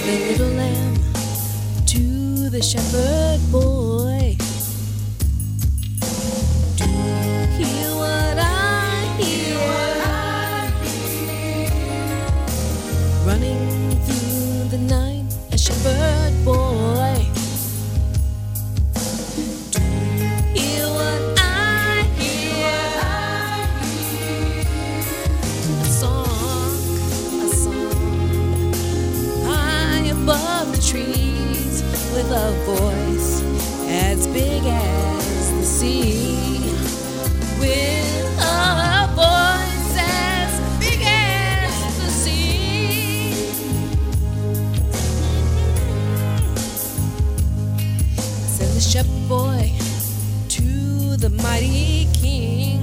the little lamb to the shepherd boy. A voice as big as the sea. With a voice as big as the sea. Send the shepherd boy to the mighty king.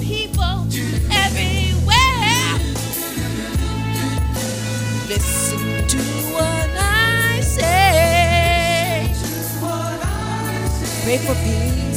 People everywhere. Listen to what I say. Pray for peace.